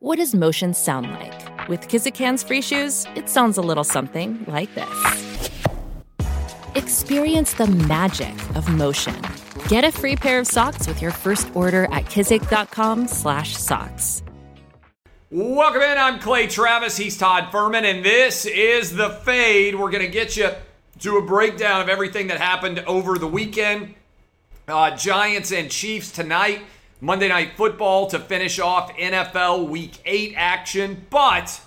What does motion sound like? With Kizik hands-free shoes, it sounds a little something like this. Experience the magic of motion. Get a free pair of socks with your first order at kizik.com/socks. Welcome in. I'm Clay Travis. He's Todd Fuhrman, and this is the fade. We're going to get you to a breakdown of everything that happened over the weekend. Uh, Giants and Chiefs tonight. Monday Night Football to finish off NFL Week 8 action. But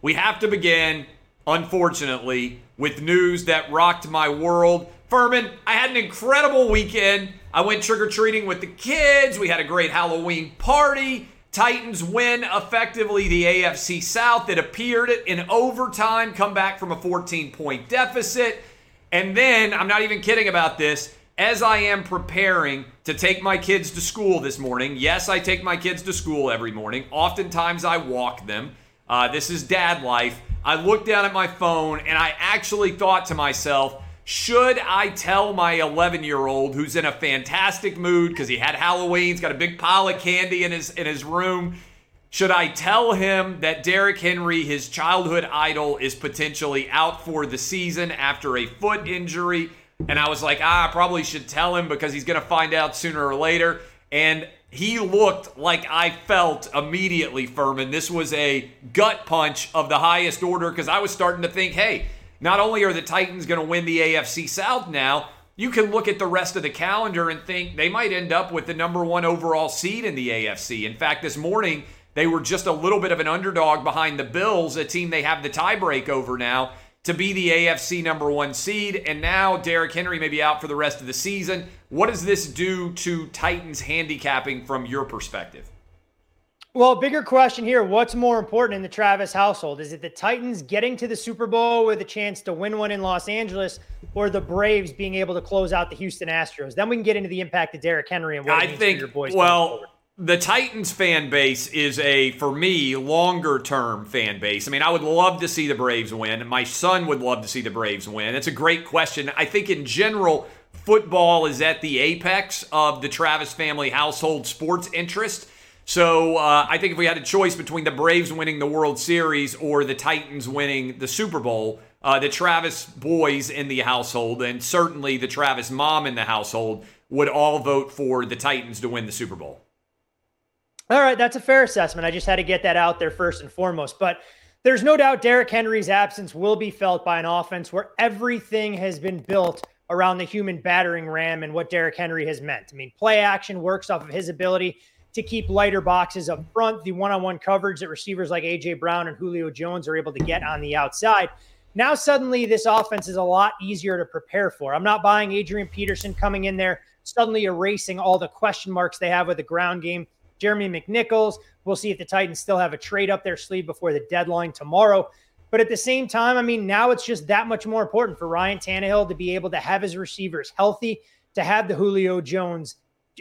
we have to begin, unfortunately, with news that rocked my world. Fuhrman, I had an incredible weekend. I went trick or treating with the kids. We had a great Halloween party. Titans win effectively the AFC South. It appeared in overtime, come back from a 14 point deficit. And then, I'm not even kidding about this, as I am preparing to take my kids to school this morning, yes, I take my kids to school every morning. Oftentimes I walk them. Uh, this is dad life. I looked down at my phone and I actually thought to myself, should I tell my 11 year old who's in a fantastic mood because he had Halloween, he's got a big pile of candy in his, in his room? Should I tell him that Derrick Henry, his childhood idol, is potentially out for the season after a foot injury? And I was like, ah, I probably should tell him because he's going to find out sooner or later. And he looked like I felt immediately, Fuhrman. This was a gut punch of the highest order because I was starting to think, hey, not only are the Titans going to win the AFC South now, you can look at the rest of the calendar and think they might end up with the number one overall seed in the AFC. In fact, this morning, they were just a little bit of an underdog behind the Bills, a team they have the tiebreak over now to be the AFC number one seed. And now Derrick Henry may be out for the rest of the season. What does this do to Titans handicapping from your perspective? Well, bigger question here. What's more important in the Travis household? Is it the Titans getting to the Super Bowl with a chance to win one in Los Angeles or the Braves being able to close out the Houston Astros? Then we can get into the impact of Derrick Henry and what I think, your boys. Well, the Titans fan base is a, for me, longer term fan base. I mean, I would love to see the Braves win. My son would love to see the Braves win. It's a great question. I think in general, football is at the apex of the Travis family household sports interest. So uh, I think if we had a choice between the Braves winning the World Series or the Titans winning the Super Bowl, uh, the Travis boys in the household and certainly the Travis mom in the household would all vote for the Titans to win the Super Bowl. All right, that's a fair assessment. I just had to get that out there first and foremost. But there's no doubt Derrick Henry's absence will be felt by an offense where everything has been built around the human battering ram and what Derrick Henry has meant. I mean, play action works off of his ability to keep lighter boxes up front, the one on one coverage that receivers like A.J. Brown and Julio Jones are able to get on the outside. Now, suddenly, this offense is a lot easier to prepare for. I'm not buying Adrian Peterson coming in there, suddenly erasing all the question marks they have with the ground game Jeremy McNichols. We'll see if the Titans still have a trade up their sleeve before the deadline tomorrow. But at the same time, I mean, now it's just that much more important for Ryan Tannehill to be able to have his receivers healthy, to have the Julio Jones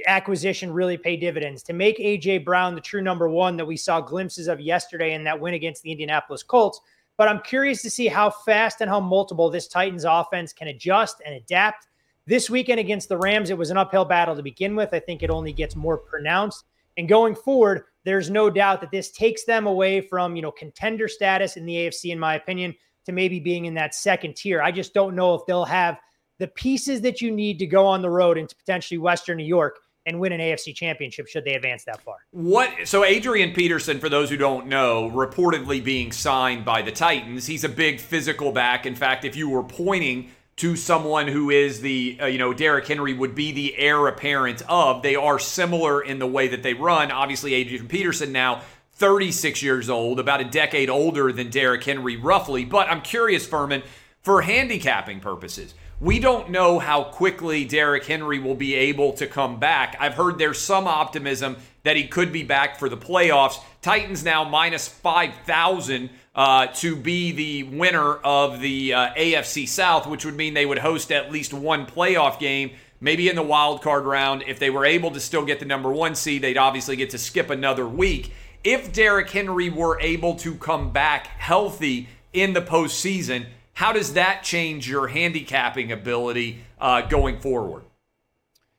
acquisition really pay dividends, to make AJ Brown the true number one that we saw glimpses of yesterday in that win against the Indianapolis Colts. But I'm curious to see how fast and how multiple this Titans offense can adjust and adapt. This weekend against the Rams, it was an uphill battle to begin with. I think it only gets more pronounced and going forward, there's no doubt that this takes them away from, you know, contender status in the AFC, in my opinion, to maybe being in that second tier. I just don't know if they'll have the pieces that you need to go on the road into potentially Western New York and win an AFC championship should they advance that far. What so Adrian Peterson for those who don't know reportedly being signed by the Titans he's a big physical back in fact if you were pointing to someone who is the, uh, you know, Derrick Henry would be the heir apparent of. They are similar in the way that they run. Obviously, Adrian Peterson now 36 years old, about a decade older than Derrick Henry, roughly. But I'm curious, Fuhrman, for handicapping purposes, we don't know how quickly Derrick Henry will be able to come back. I've heard there's some optimism that he could be back for the playoffs. Titans now minus 5,000 uh, to be the winner of the uh, AFC South, which would mean they would host at least one playoff game, maybe in the wild card round. If they were able to still get the number one seed, they'd obviously get to skip another week. If Derrick Henry were able to come back healthy in the postseason, how does that change your handicapping ability uh, going forward?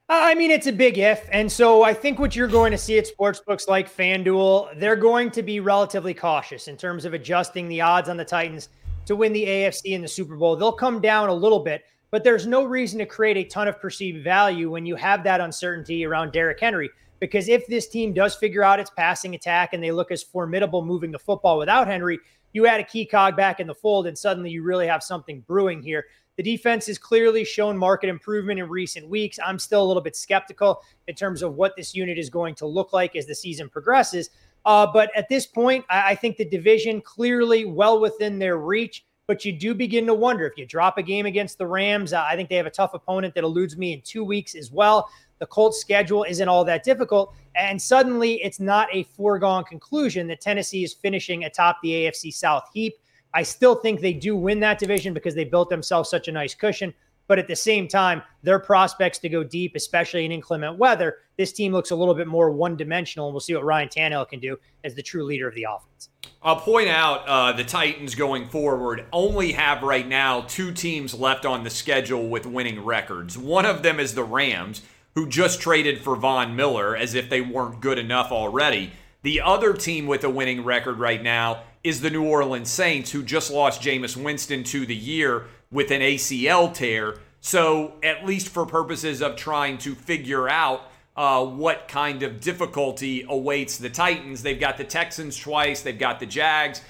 I mean, it's a big if. And so I think what you're going to see at sportsbooks like FanDuel, they're going to be relatively cautious in terms of adjusting the odds on the Titans to win the AFC and the Super Bowl. They'll come down a little bit, but there's no reason to create a ton of perceived value when you have that uncertainty around Derrick Henry. Because if this team does figure out its passing attack and they look as formidable moving the football without Henry, you add a key cog back in the fold, and suddenly you really have something brewing here. The defense has clearly shown market improvement in recent weeks. I'm still a little bit skeptical in terms of what this unit is going to look like as the season progresses. Uh, but at this point, I, I think the division clearly well within their reach. But you do begin to wonder if you drop a game against the Rams. Uh, I think they have a tough opponent that eludes me in two weeks as well. The Colts' schedule isn't all that difficult. And suddenly, it's not a foregone conclusion that Tennessee is finishing atop the AFC South heap. I still think they do win that division because they built themselves such a nice cushion. But at the same time, their prospects to go deep, especially in inclement weather, this team looks a little bit more one dimensional. And we'll see what Ryan Tannehill can do as the true leader of the offense. I'll point out uh, the Titans going forward only have right now two teams left on the schedule with winning records. One of them is the Rams, who just traded for Von Miller as if they weren't good enough already. The other team with a winning record right now is the New Orleans Saints, who just lost Jameis Winston to the year with an ACL tear. So, at least for purposes of trying to figure out uh, what kind of difficulty awaits the Titans, they've got the Texans twice, they've got the Jags.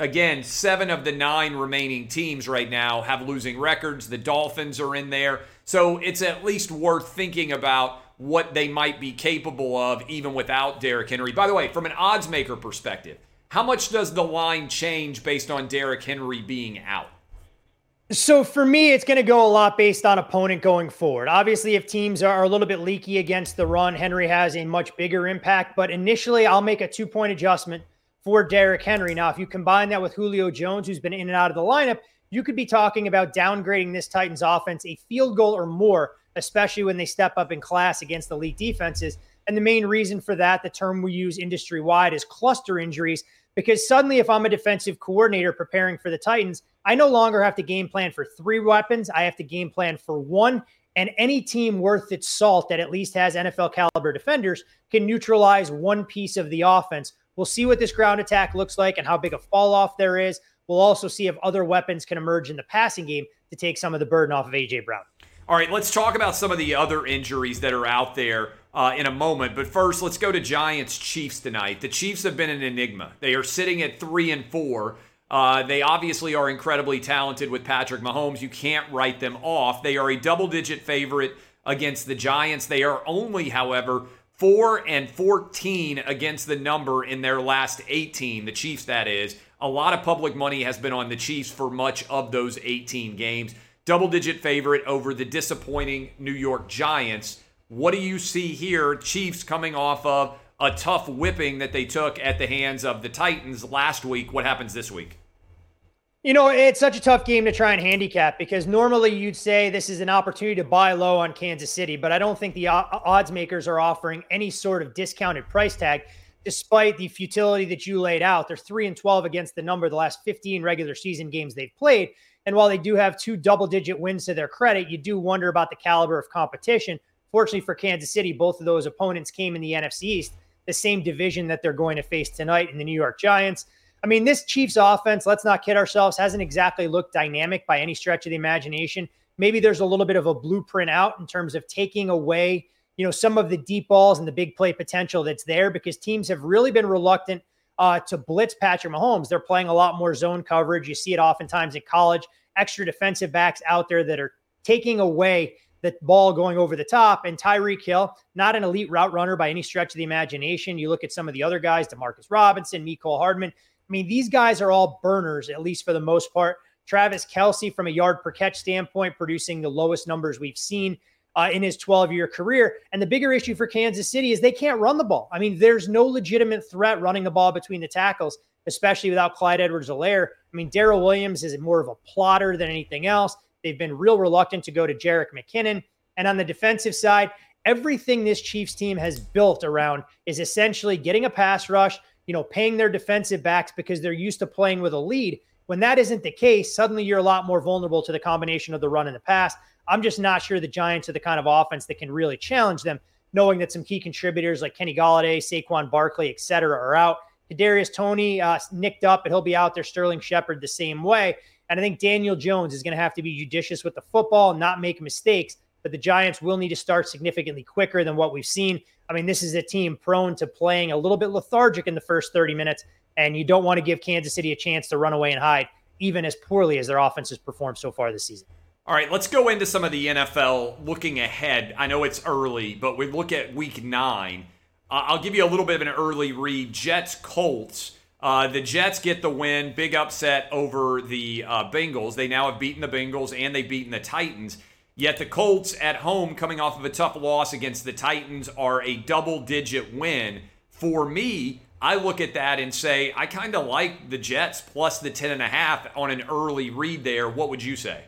Again, seven of the nine remaining teams right now have losing records. The Dolphins are in there. So, it's at least worth thinking about what they might be capable of even without Derrick Henry. By the way, from an odds maker perspective, how much does the line change based on Derrick Henry being out? So for me, it's going to go a lot based on opponent going forward. Obviously, if teams are a little bit leaky against the run, Henry has a much bigger impact. But initially, I'll make a two point adjustment for Derrick Henry. Now, if you combine that with Julio Jones, who's been in and out of the lineup, you could be talking about downgrading this Titans offense a field goal or more, especially when they step up in class against the elite defenses. And the main reason for that, the term we use industry wide, is cluster injuries. Because suddenly, if I'm a defensive coordinator preparing for the Titans, I no longer have to game plan for three weapons. I have to game plan for one. And any team worth its salt that at least has NFL caliber defenders can neutralize one piece of the offense. We'll see what this ground attack looks like and how big a fall off there is. We'll also see if other weapons can emerge in the passing game to take some of the burden off of A.J. Brown. All right, let's talk about some of the other injuries that are out there uh, in a moment. But first, let's go to Giants Chiefs tonight. The Chiefs have been an enigma. They are sitting at three and four. Uh, they obviously are incredibly talented with Patrick Mahomes. You can't write them off. They are a double digit favorite against the Giants. They are only, however, 4 and 14 against the number in their last 18, the Chiefs, that is. A lot of public money has been on the Chiefs for much of those 18 games double digit favorite over the disappointing New York Giants. What do you see here? Chiefs coming off of a tough whipping that they took at the hands of the Titans last week. What happens this week? You know, it's such a tough game to try and handicap because normally you'd say this is an opportunity to buy low on Kansas City, but I don't think the odds makers are offering any sort of discounted price tag despite the futility that you laid out. They're 3 and 12 against the number of the last 15 regular season games they've played. And while they do have two double digit wins to their credit, you do wonder about the caliber of competition. Fortunately for Kansas City, both of those opponents came in the NFC East, the same division that they're going to face tonight in the New York Giants. I mean, this Chiefs offense, let's not kid ourselves, hasn't exactly looked dynamic by any stretch of the imagination. Maybe there's a little bit of a blueprint out in terms of taking away, you know, some of the deep balls and the big play potential that's there because teams have really been reluctant uh, to blitz Patrick Mahomes. They're playing a lot more zone coverage. You see it oftentimes in college. Extra defensive backs out there that are taking away the ball going over the top. And Tyreek Hill, not an elite route runner by any stretch of the imagination. You look at some of the other guys, Demarcus Robinson, Mecole Hardman. I mean, these guys are all burners, at least for the most part. Travis Kelce, from a yard per catch standpoint, producing the lowest numbers we've seen uh, in his 12 year career. And the bigger issue for Kansas City is they can't run the ball. I mean, there's no legitimate threat running the ball between the tackles, especially without Clyde Edwards Helaire. I mean, Darrel Williams is more of a plotter than anything else. They've been real reluctant to go to Jerick McKinnon. And on the defensive side, everything this Chiefs team has built around is essentially getting a pass rush, you know, paying their defensive backs because they're used to playing with a lead. When that isn't the case, suddenly you're a lot more vulnerable to the combination of the run and the pass. I'm just not sure the Giants are the kind of offense that can really challenge them, knowing that some key contributors like Kenny Golladay, Saquon Barkley, et cetera, are out. Kadarius Toney uh, nicked up, but he'll be out there. Sterling Shepard the same way. And I think Daniel Jones is going to have to be judicious with the football, not make mistakes. But the Giants will need to start significantly quicker than what we've seen. I mean, this is a team prone to playing a little bit lethargic in the first 30 minutes, and you don't want to give Kansas City a chance to run away and hide, even as poorly as their offense has performed so far this season. All right, let's go into some of the NFL looking ahead. I know it's early, but we look at week nine. Uh, I'll give you a little bit of an early read. Jets, Colts. Uh, the Jets get the win, big upset over the uh, Bengals. They now have beaten the Bengals and they've beaten the Titans. Yet the Colts at home, coming off of a tough loss against the Titans, are a double digit win. For me, I look at that and say, I kind of like the Jets plus the 10.5 on an early read there. What would you say?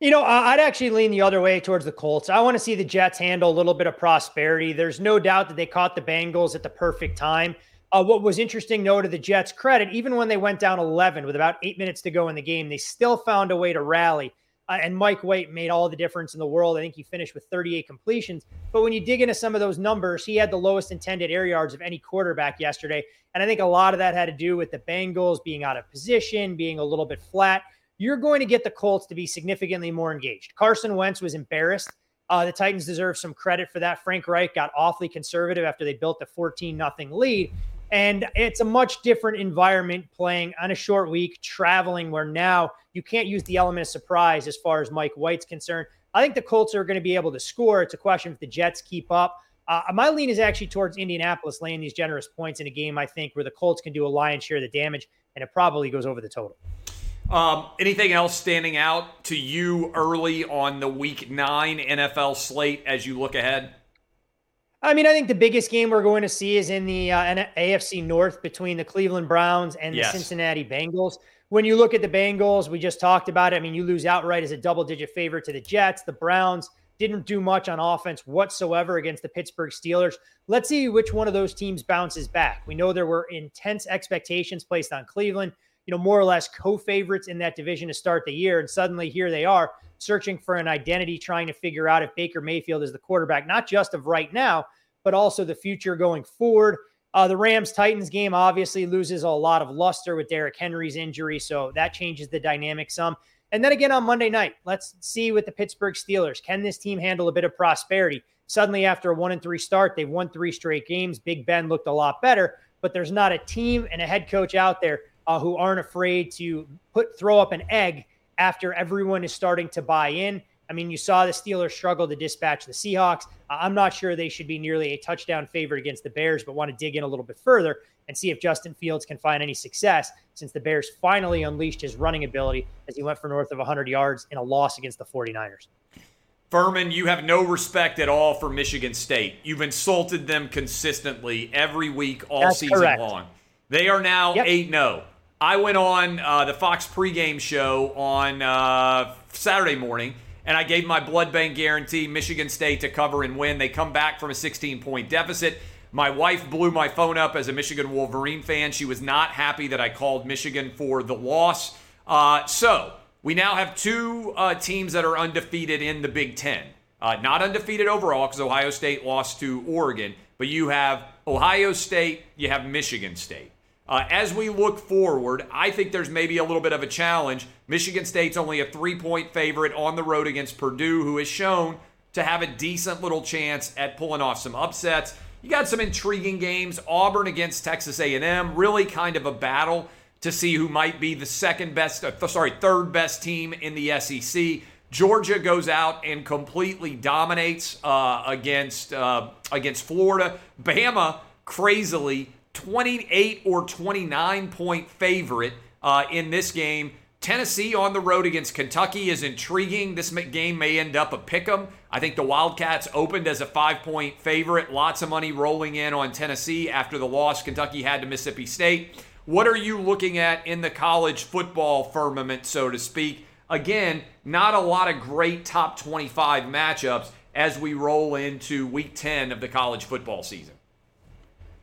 You know, I'd actually lean the other way towards the Colts. I want to see the Jets handle a little bit of prosperity. There's no doubt that they caught the Bengals at the perfect time. Uh, what was interesting, though, to the Jets' credit, even when they went down 11 with about eight minutes to go in the game, they still found a way to rally. Uh, and Mike White made all the difference in the world. I think he finished with 38 completions. But when you dig into some of those numbers, he had the lowest intended air yards of any quarterback yesterday. And I think a lot of that had to do with the Bengals being out of position, being a little bit flat you're going to get the Colts to be significantly more engaged. Carson Wentz was embarrassed. Uh, the Titans deserve some credit for that. Frank Reich got awfully conservative after they built the 14 nothing lead. And it's a much different environment playing on a short week, traveling where now you can't use the element of surprise as far as Mike White's concerned. I think the Colts are going to be able to score. It's a question if the Jets keep up. Uh, my lean is actually towards Indianapolis laying these generous points in a game, I think, where the Colts can do a lion's share of the damage, and it probably goes over the total. Um, anything else standing out to you early on the week nine NFL slate as you look ahead? I mean, I think the biggest game we're going to see is in the uh, AFC North between the Cleveland Browns and yes. the Cincinnati Bengals. When you look at the Bengals, we just talked about it. I mean, you lose outright as a double digit favorite to the Jets. The Browns didn't do much on offense whatsoever against the Pittsburgh Steelers. Let's see which one of those teams bounces back. We know there were intense expectations placed on Cleveland you know, more or less co-favorites in that division to start the year. And suddenly here they are searching for an identity, trying to figure out if Baker Mayfield is the quarterback, not just of right now, but also the future going forward. Uh, the Rams Titans game obviously loses a lot of luster with Derrick Henry's injury, so that changes the dynamic some. And then again on Monday night, let's see with the Pittsburgh Steelers. Can this team handle a bit of prosperity? Suddenly, after a one and three start, they've won three straight games. Big Ben looked a lot better, but there's not a team and a head coach out there uh, who aren't afraid to put throw up an egg after everyone is starting to buy in. I mean, you saw the Steelers struggle to dispatch the Seahawks. Uh, I'm not sure they should be nearly a touchdown favorite against the Bears, but want to dig in a little bit further and see if Justin Fields can find any success since the Bears finally unleashed his running ability as he went for north of 100 yards in a loss against the 49ers. Fuhrman, you have no respect at all for Michigan State. You've insulted them consistently every week, all That's season correct. long. They are now 8 0. I went on uh, the Fox pregame show on uh, Saturday morning, and I gave my blood bank guarantee Michigan State to cover and win. They come back from a 16 point deficit. My wife blew my phone up as a Michigan Wolverine fan. She was not happy that I called Michigan for the loss. Uh, so we now have two uh, teams that are undefeated in the Big Ten. Uh, not undefeated overall because Ohio State lost to Oregon, but you have Ohio State, you have Michigan State. Uh, as we look forward, I think there's maybe a little bit of a challenge. Michigan State's only a three point favorite on the road against Purdue, who has shown to have a decent little chance at pulling off some upsets. You got some intriguing games. Auburn against Texas A&M, really kind of a battle to see who might be the second best, uh, sorry, third best team in the SEC. Georgia goes out and completely dominates uh, against uh, against Florida. Bama crazily 28 or 29 point favorite uh, in this game. Tennessee on the road against Kentucky is intriguing. This game may end up a pick 'em. I think the Wildcats opened as a five point favorite. Lots of money rolling in on Tennessee after the loss Kentucky had to Mississippi State. What are you looking at in the college football firmament, so to speak? Again, not a lot of great top 25 matchups as we roll into week 10 of the college football season.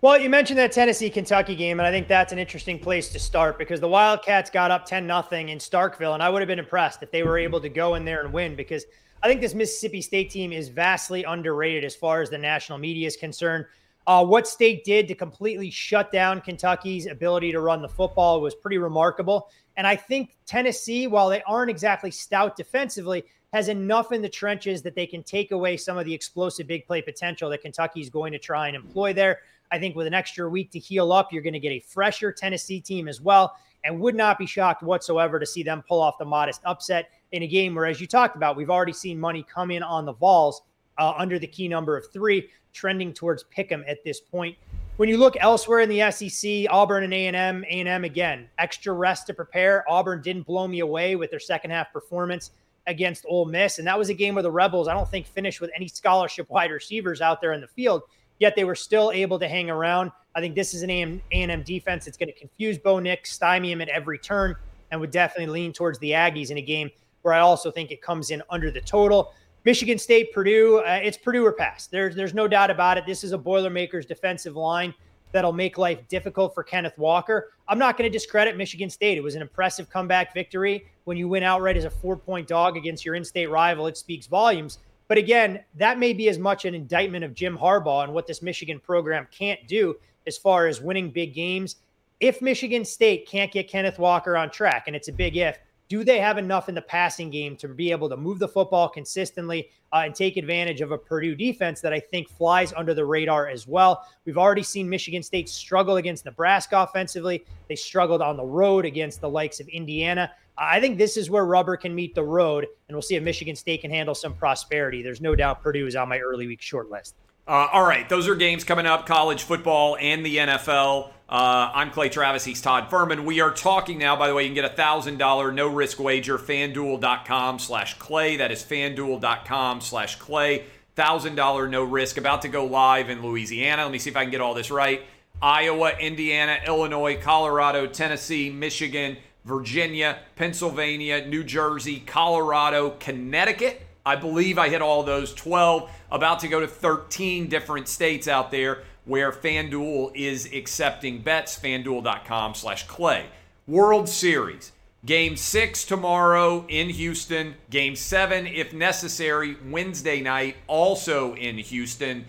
Well, you mentioned that Tennessee Kentucky game, and I think that's an interesting place to start because the Wildcats got up 10 nothing in Starkville, and I would have been impressed if they were able to go in there and win because I think this Mississippi State team is vastly underrated as far as the national media is concerned. Uh, what State did to completely shut down Kentucky's ability to run the football was pretty remarkable. And I think Tennessee, while they aren't exactly stout defensively, has enough in the trenches that they can take away some of the explosive big play potential that Kentucky is going to try and employ there. I think with an extra week to heal up, you're going to get a fresher Tennessee team as well, and would not be shocked whatsoever to see them pull off the modest upset in a game where, as you talked about, we've already seen money come in on the Vols uh, under the key number of three, trending towards Pick'em at this point. When you look elsewhere in the SEC, Auburn and A&M, A&M again, extra rest to prepare. Auburn didn't blow me away with their second half performance against Ole Miss, and that was a game where the Rebels, I don't think, finished with any scholarship wide receivers out there in the field. Yet they were still able to hang around. I think this is an A&M defense that's going to confuse Bo Nix, stymie him at every turn, and would definitely lean towards the Aggies in a game where I also think it comes in under the total. Michigan State, Purdue, uh, it's Purdue or pass. There's there's no doubt about it. This is a Boilermakers defensive line that'll make life difficult for Kenneth Walker. I'm not going to discredit Michigan State. It was an impressive comeback victory. When you win outright as a four point dog against your in state rival, it speaks volumes. But again, that may be as much an indictment of Jim Harbaugh and what this Michigan program can't do as far as winning big games. If Michigan State can't get Kenneth Walker on track, and it's a big if, do they have enough in the passing game to be able to move the football consistently uh, and take advantage of a Purdue defense that I think flies under the radar as well? We've already seen Michigan State struggle against Nebraska offensively. They struggled on the road against the likes of Indiana. I think this is where rubber can meet the road, and we'll see if Michigan State can handle some prosperity. There's no doubt Purdue is on my early week short list. Uh, all right, those are games coming up college football and the NFL. Uh, I'm Clay Travis. He's Todd Fuhrman. We are talking now, by the way, you can get a $1,000 no risk wager, fanduel.com slash Clay. That is fanduel.com slash Clay. $1,000 no risk. About to go live in Louisiana. Let me see if I can get all this right. Iowa, Indiana, Illinois, Colorado, Tennessee, Michigan, Virginia, Pennsylvania, New Jersey, Colorado, Connecticut. I believe I hit all those 12. About to go to 13 different states out there where FanDuel is accepting bets. FanDuel.com slash Clay. World Series. Game six tomorrow in Houston. Game seven, if necessary, Wednesday night, also in Houston.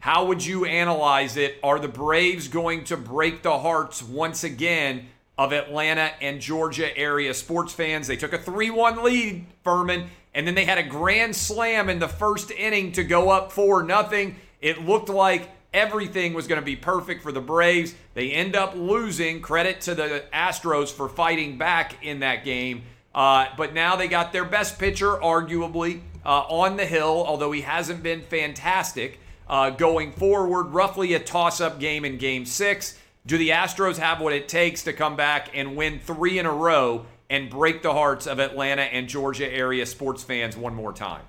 How would you analyze it? Are the Braves going to break the hearts once again of Atlanta and Georgia area sports fans. They took a 3 1 lead, Fuhrman, and then they had a grand slam in the first inning to go up 4 nothing. It looked like everything was going to be perfect for the Braves. They end up losing. Credit to the Astros for fighting back in that game. Uh, but now they got their best pitcher, arguably, uh, on the hill, although he hasn't been fantastic uh, going forward. Roughly a toss up game in game six. Do the Astros have what it takes to come back and win three in a row and break the hearts of Atlanta and Georgia area sports fans one more time?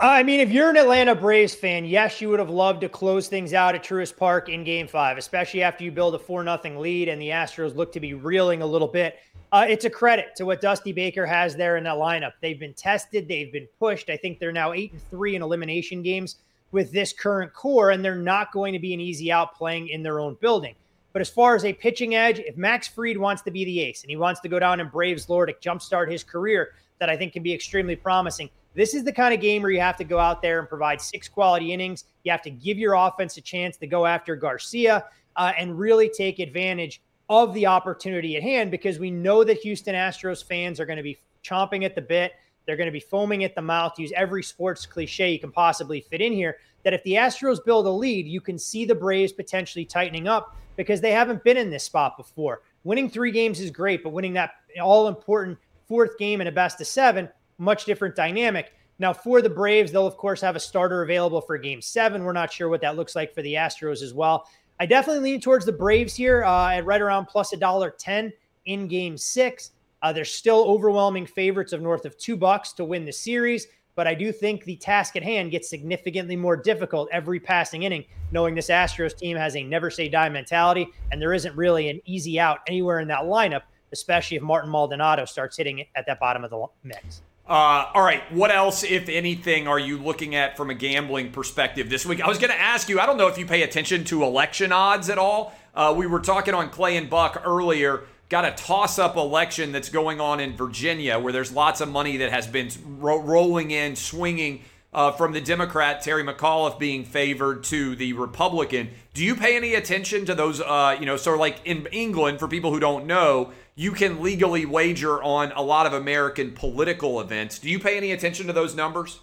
I mean, if you're an Atlanta Braves fan, yes, you would have loved to close things out at Truist Park in Game Five, especially after you build a four nothing lead and the Astros look to be reeling a little bit. Uh, it's a credit to what Dusty Baker has there in that lineup. They've been tested, they've been pushed. I think they're now eight and three in elimination games with this current core, and they're not going to be an easy out playing in their own building. But as far as a pitching edge, if Max Fried wants to be the ace and he wants to go down and Braves lore to jumpstart his career, that I think can be extremely promising. This is the kind of game where you have to go out there and provide six quality innings. You have to give your offense a chance to go after Garcia uh, and really take advantage of the opportunity at hand because we know that Houston Astros fans are going to be chomping at the bit. They're going to be foaming at the mouth, use every sports cliche you can possibly fit in here. That if the Astros build a lead, you can see the Braves potentially tightening up because they haven't been in this spot before. Winning three games is great, but winning that all important fourth game in a best of seven, much different dynamic. Now, for the Braves, they'll of course have a starter available for game seven. We're not sure what that looks like for the Astros as well. I definitely lean towards the Braves here uh, at right around plus a dollar 10 in game six. Uh, they're still overwhelming favorites of north of two bucks to win the series. But I do think the task at hand gets significantly more difficult every passing inning, knowing this Astros team has a never say die mentality, and there isn't really an easy out anywhere in that lineup, especially if Martin Maldonado starts hitting at that bottom of the mix. Uh, all right. What else, if anything, are you looking at from a gambling perspective this week? I was going to ask you. I don't know if you pay attention to election odds at all. Uh, we were talking on Clay and Buck earlier. Got a toss-up election that's going on in Virginia, where there's lots of money that has been ro- rolling in, swinging uh, from the Democrat Terry McAuliffe being favored to the Republican. Do you pay any attention to those? Uh, you know, sort of like in England, for people who don't know, you can legally wager on a lot of American political events. Do you pay any attention to those numbers?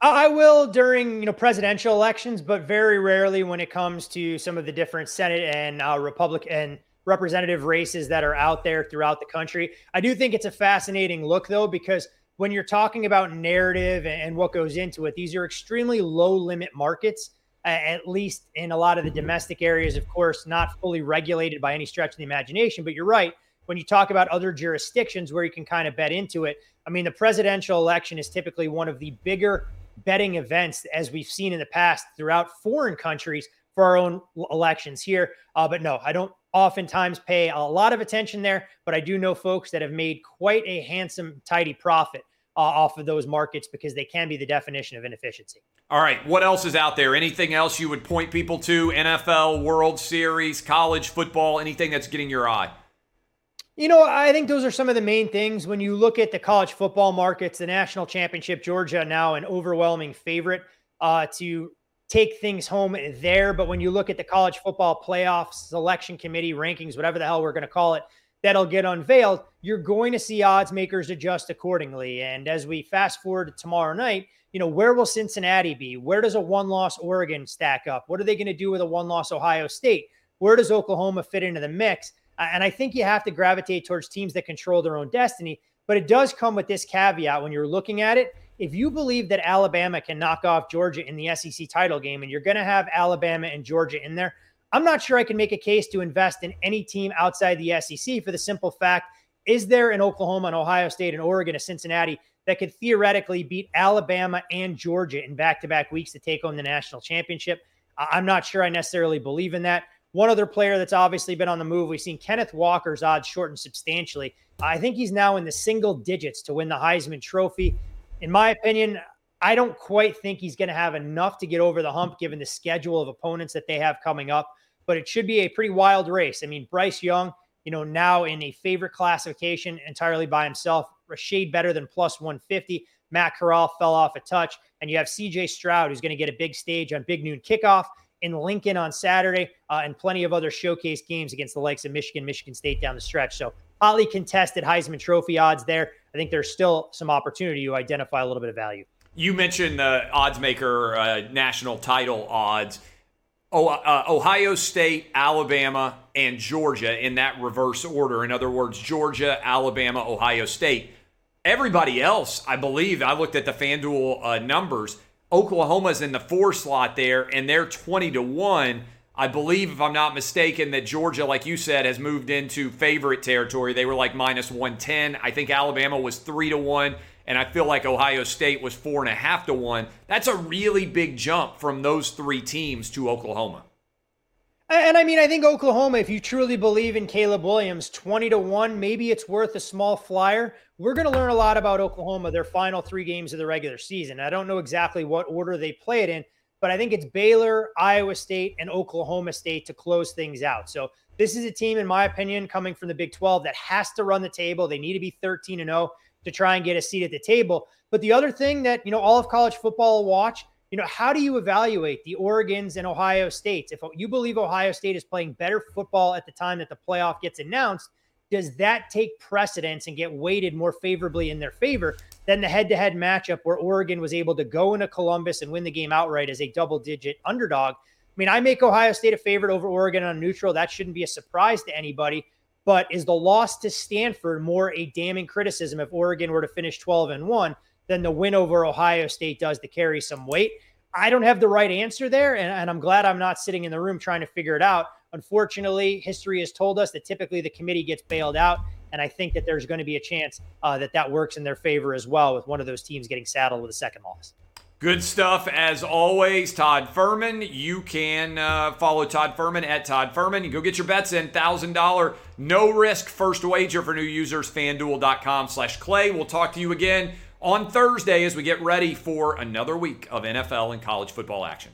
I will during you know presidential elections, but very rarely when it comes to some of the different Senate and uh, Republican representative races that are out there throughout the country. I do think it's a fascinating look though because when you're talking about narrative and what goes into it, these are extremely low limit markets. At least in a lot of the mm-hmm. domestic areas, of course, not fully regulated by any stretch of the imagination. But you're right when you talk about other jurisdictions where you can kind of bet into it, I mean, the presidential election is typically one of the bigger betting events as we've seen in the past throughout foreign countries for our own elections here. Uh, but no, I don't oftentimes pay a lot of attention there, but I do know folks that have made quite a handsome, tidy profit uh, off of those markets because they can be the definition of inefficiency. All right, what else is out there? Anything else you would point people to? NFL, World Series, college football, anything that's getting your eye? You know, I think those are some of the main things when you look at the college football markets, the national championship, Georgia now an overwhelming favorite uh, to take things home there. But when you look at the college football playoff selection committee rankings, whatever the hell we're going to call it, that'll get unveiled, you're going to see odds makers adjust accordingly. And as we fast forward to tomorrow night, you know, where will Cincinnati be? Where does a one loss Oregon stack up? What are they going to do with a one loss Ohio State? Where does Oklahoma fit into the mix? And I think you have to gravitate towards teams that control their own destiny. But it does come with this caveat when you're looking at it. If you believe that Alabama can knock off Georgia in the SEC title game and you're going to have Alabama and Georgia in there, I'm not sure I can make a case to invest in any team outside the SEC for the simple fact is there an Oklahoma and Ohio State and Oregon, a Cincinnati that could theoretically beat Alabama and Georgia in back to back weeks to take home the national championship? I'm not sure I necessarily believe in that. One other player that's obviously been on the move, we've seen Kenneth Walker's odds shorten substantially. I think he's now in the single digits to win the Heisman Trophy. In my opinion, I don't quite think he's going to have enough to get over the hump given the schedule of opponents that they have coming up, but it should be a pretty wild race. I mean, Bryce Young, you know, now in a favorite classification entirely by himself, a shade better than plus 150. Matt Corral fell off a touch, and you have CJ Stroud, who's going to get a big stage on Big Noon Kickoff in Lincoln on Saturday, uh, and plenty of other showcase games against the likes of Michigan, Michigan State down the stretch. So hotly contested Heisman Trophy odds there. I think there's still some opportunity to identify a little bit of value. You mentioned the odds maker uh, national title odds. Oh, uh, Ohio State, Alabama, and Georgia in that reverse order. In other words, Georgia, Alabama, Ohio State. Everybody else, I believe, I looked at the FanDuel uh, numbers Oklahoma's in the four slot there, and they're 20 to 1. I believe, if I'm not mistaken, that Georgia, like you said, has moved into favorite territory. They were like minus 110. I think Alabama was 3 to 1, and I feel like Ohio State was 4.5 to 1. That's a really big jump from those three teams to Oklahoma. And I mean, I think Oklahoma, if you truly believe in Caleb Williams, 20 to 1, maybe it's worth a small flyer. We're going to learn a lot about Oklahoma, their final three games of the regular season. I don't know exactly what order they play it in, but I think it's Baylor, Iowa State, and Oklahoma State to close things out. So this is a team, in my opinion, coming from the Big 12 that has to run the table. They need to be 13 and 0 to try and get a seat at the table. But the other thing that, you know, all of college football watch you know, how do you evaluate the Oregons and Ohio States? If you believe Ohio State is playing better football at the time that the playoff gets announced, does that take precedence and get weighted more favorably in their favor than the head to head matchup where Oregon was able to go into Columbus and win the game outright as a double digit underdog? I mean, I make Ohio State a favorite over Oregon on neutral. That shouldn't be a surprise to anybody. But is the loss to Stanford more a damning criticism if Oregon were to finish 12 and 1 than the win over Ohio State does to carry some weight. I don't have the right answer there, and, and, I'm glad I'm not sitting in the room trying to figure it out. Unfortunately, history has told us that typically the committee gets bailed out, and I think that there's going to be a chance uh, that that works in their favor as well, with one of those teams getting saddled with a second loss. Good stuff as always. Todd Fuhrman. You can uh, follow Todd Fuhrman at Todd Fuhrman. You go get your bets in. $1,000 no risk first wager for new users. FanDuel.com slash Clay. We'll talk to you again on Thursday as we get ready for another week of NFL and college football action.